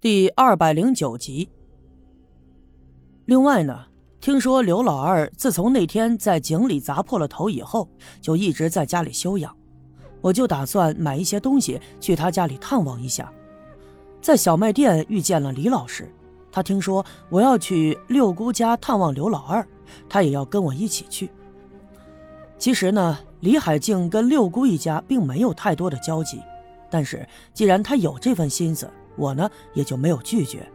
第二百零九集。另外呢，听说刘老二自从那天在井里砸破了头以后，就一直在家里休养。我就打算买一些东西去他家里探望一下。在小卖店遇见了李老师，他听说我要去六姑家探望刘老二，他也要跟我一起去。其实呢，李海静跟六姑一家并没有太多的交集，但是既然他有这份心思。我呢也就没有拒绝。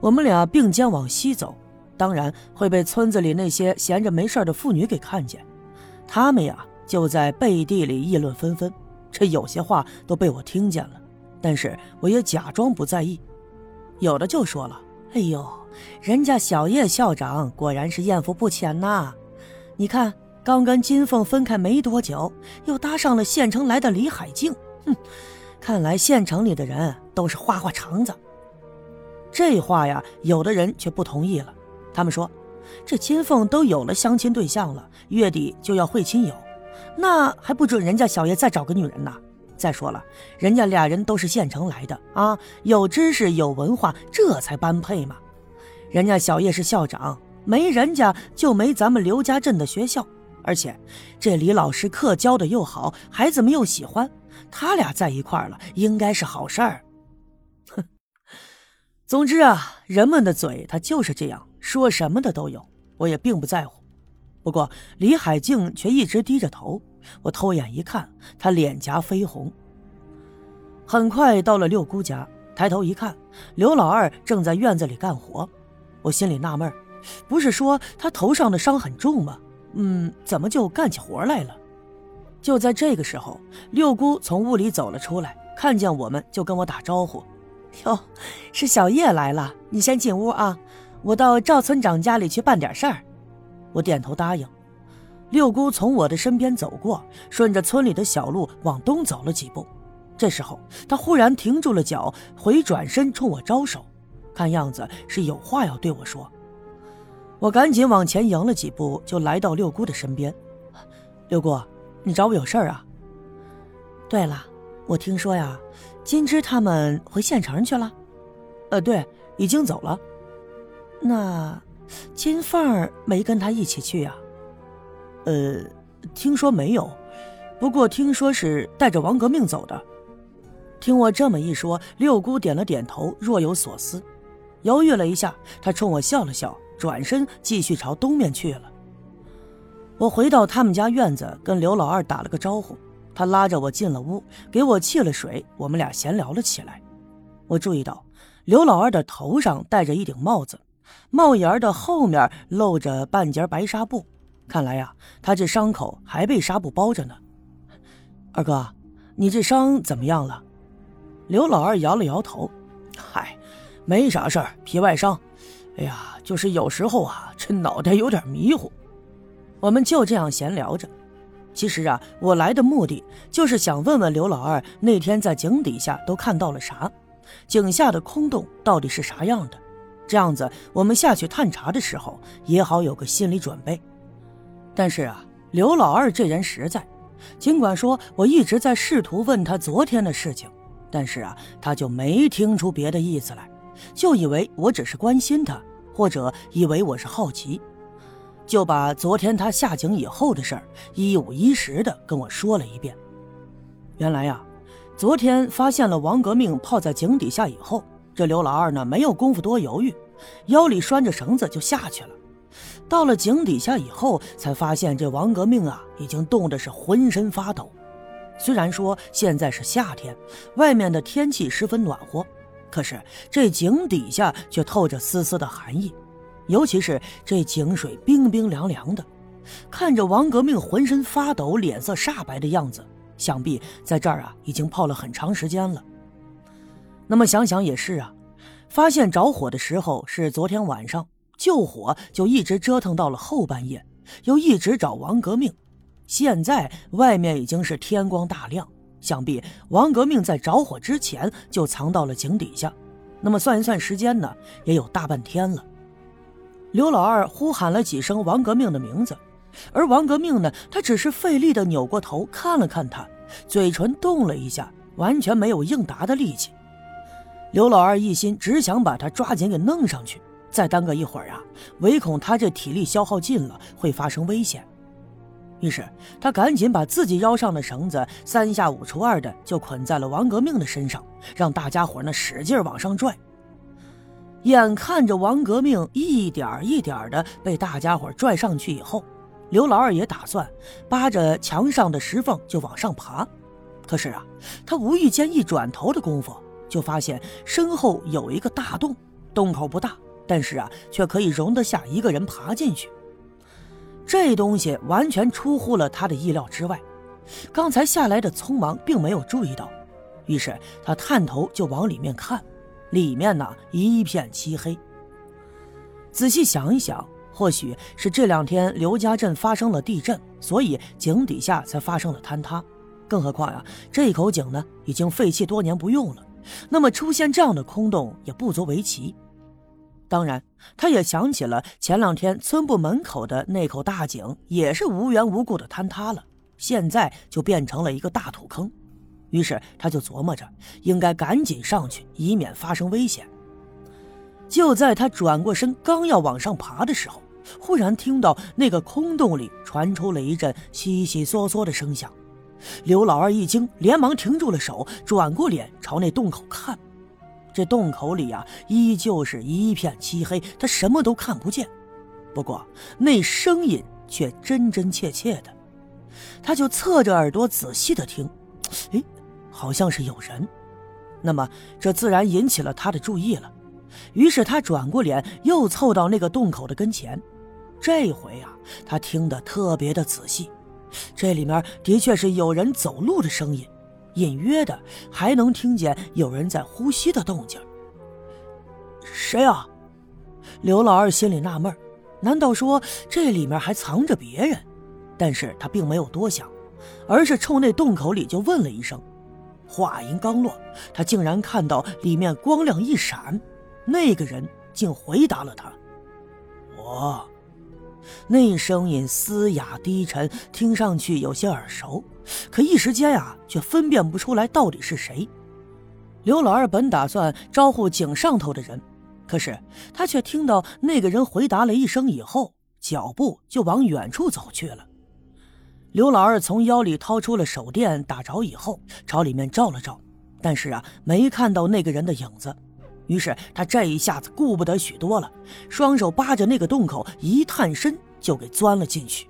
我们俩并肩往西走，当然会被村子里那些闲着没事的妇女给看见。他们呀就在背地里议论纷纷，这有些话都被我听见了。但是我也假装不在意。有的就说了：“哎呦，人家小叶校长果然是艳福不浅呐！你看，刚跟金凤分开没多久，又搭上了县城来的李海静。哼！”看来县城里的人都是花花肠子。这话呀，有的人却不同意了。他们说，这金凤都有了相亲对象了，月底就要会亲友，那还不准人家小叶再找个女人呢？再说了，人家俩人都是县城来的啊，有知识有文化，这才般配嘛。人家小叶是校长，没人家就没咱们刘家镇的学校，而且这李老师课教的又好，孩子们又喜欢。他俩在一块儿了，应该是好事儿。哼，总之啊，人们的嘴他就是这样说，什么的都有，我也并不在乎。不过李海静却一直低着头，我偷眼一看，他脸颊绯红。很快到了六姑家，抬头一看，刘老二正在院子里干活。我心里纳闷不是说他头上的伤很重吗？嗯，怎么就干起活来了？就在这个时候，六姑从屋里走了出来，看见我们就跟我打招呼：“哟，是小叶来了，你先进屋啊，我到赵村长家里去办点事儿。”我点头答应。六姑从我的身边走过，顺着村里的小路往东走了几步，这时候她忽然停住了脚，回转身冲我招手，看样子是有话要对我说。我赶紧往前迎了几步，就来到六姑的身边。六姑。你找我有事儿啊？对了，我听说呀，金枝他们回县城去了。呃，对，已经走了。那金凤儿没跟他一起去呀？呃，听说没有，不过听说是带着王革命走的。听我这么一说，六姑点了点头，若有所思，犹豫了一下，她冲我笑了笑，转身继续朝东面去了。我回到他们家院子，跟刘老二打了个招呼，他拉着我进了屋，给我沏了水，我们俩闲聊了起来。我注意到刘老二的头上戴着一顶帽子，帽檐的后面露着半截白纱布，看来呀，他这伤口还被纱布包着呢。二哥，你这伤怎么样了？刘老二摇了摇头，嗨，没啥事儿，皮外伤。哎呀，就是有时候啊，这脑袋有点迷糊。我们就这样闲聊着。其实啊，我来的目的就是想问问刘老二，那天在井底下都看到了啥？井下的空洞到底是啥样的？这样子，我们下去探查的时候也好有个心理准备。但是啊，刘老二这人实在，尽管说我一直在试图问他昨天的事情，但是啊，他就没听出别的意思来，就以为我只是关心他，或者以为我是好奇。就把昨天他下井以后的事儿一五一十的跟我说了一遍。原来呀，昨天发现了王革命泡在井底下以后，这刘老二呢没有功夫多犹豫，腰里拴着绳子就下去了。到了井底下以后，才发现这王革命啊已经冻得是浑身发抖。虽然说现在是夏天，外面的天气十分暖和，可是这井底下却透着丝丝的寒意。尤其是这井水冰冰凉凉的，看着王革命浑身发抖、脸色煞白的样子，想必在这儿啊已经泡了很长时间了。那么想想也是啊，发现着火的时候是昨天晚上，救火就一直折腾到了后半夜，又一直找王革命。现在外面已经是天光大亮，想必王革命在着火之前就藏到了井底下。那么算一算时间呢，也有大半天了。刘老二呼喊了几声王革命的名字，而王革命呢，他只是费力的扭过头看了看他，嘴唇动了一下，完全没有应答的力气。刘老二一心只想把他抓紧给弄上去，再耽搁一会儿啊，唯恐他这体力消耗尽了会发生危险。于是他赶紧把自己腰上的绳子三下五除二的就捆在了王革命的身上，让大家伙呢使劲往上拽。眼看着王革命一点一点的被大家伙拽上去以后，刘老二也打算扒着墙上的石缝就往上爬。可是啊，他无意间一转头的功夫。就发现身后有一个大洞，洞口不大，但是啊，却可以容得下一个人爬进去。这东西完全出乎了他的意料之外。刚才下来的匆忙并没有注意到，于是他探头就往里面看，里面呢一片漆黑。仔细想一想，或许是这两天刘家镇发生了地震，所以井底下才发生了坍塌。更何况呀，这口井呢已经废弃多年不用了。那么出现这样的空洞也不足为奇。当然，他也想起了前两天村部门口的那口大井，也是无缘无故的坍塌了，现在就变成了一个大土坑。于是他就琢磨着，应该赶紧上去，以免发生危险。就在他转过身，刚要往上爬的时候，忽然听到那个空洞里传出了一阵悉悉嗦嗦的声响。刘老二一惊，连忙停住了手，转过脸朝那洞口看。这洞口里啊，依旧是一片漆黑，他什么都看不见。不过那声音却真真切切的，他就侧着耳朵仔细的听，好像是有人。那么这自然引起了他的注意了。于是他转过脸，又凑到那个洞口的跟前。这回啊，他听得特别的仔细。这里面的确是有人走路的声音，隐约的还能听见有人在呼吸的动静。谁啊？刘老二心里纳闷难道说这里面还藏着别人？但是他并没有多想，而是冲那洞口里就问了一声。话音刚落，他竟然看到里面光亮一闪，那个人竟回答了他：“我。”那声音嘶哑低沉，听上去有些耳熟，可一时间呀，却分辨不出来到底是谁。刘老二本打算招呼井上头的人，可是他却听到那个人回答了一声以后，脚步就往远处走去了。刘老二从腰里掏出了手电，打着以后朝里面照了照，但是啊，没看到那个人的影子。于是他这一下子顾不得许多了，双手扒着那个洞口，一探身就给钻了进去。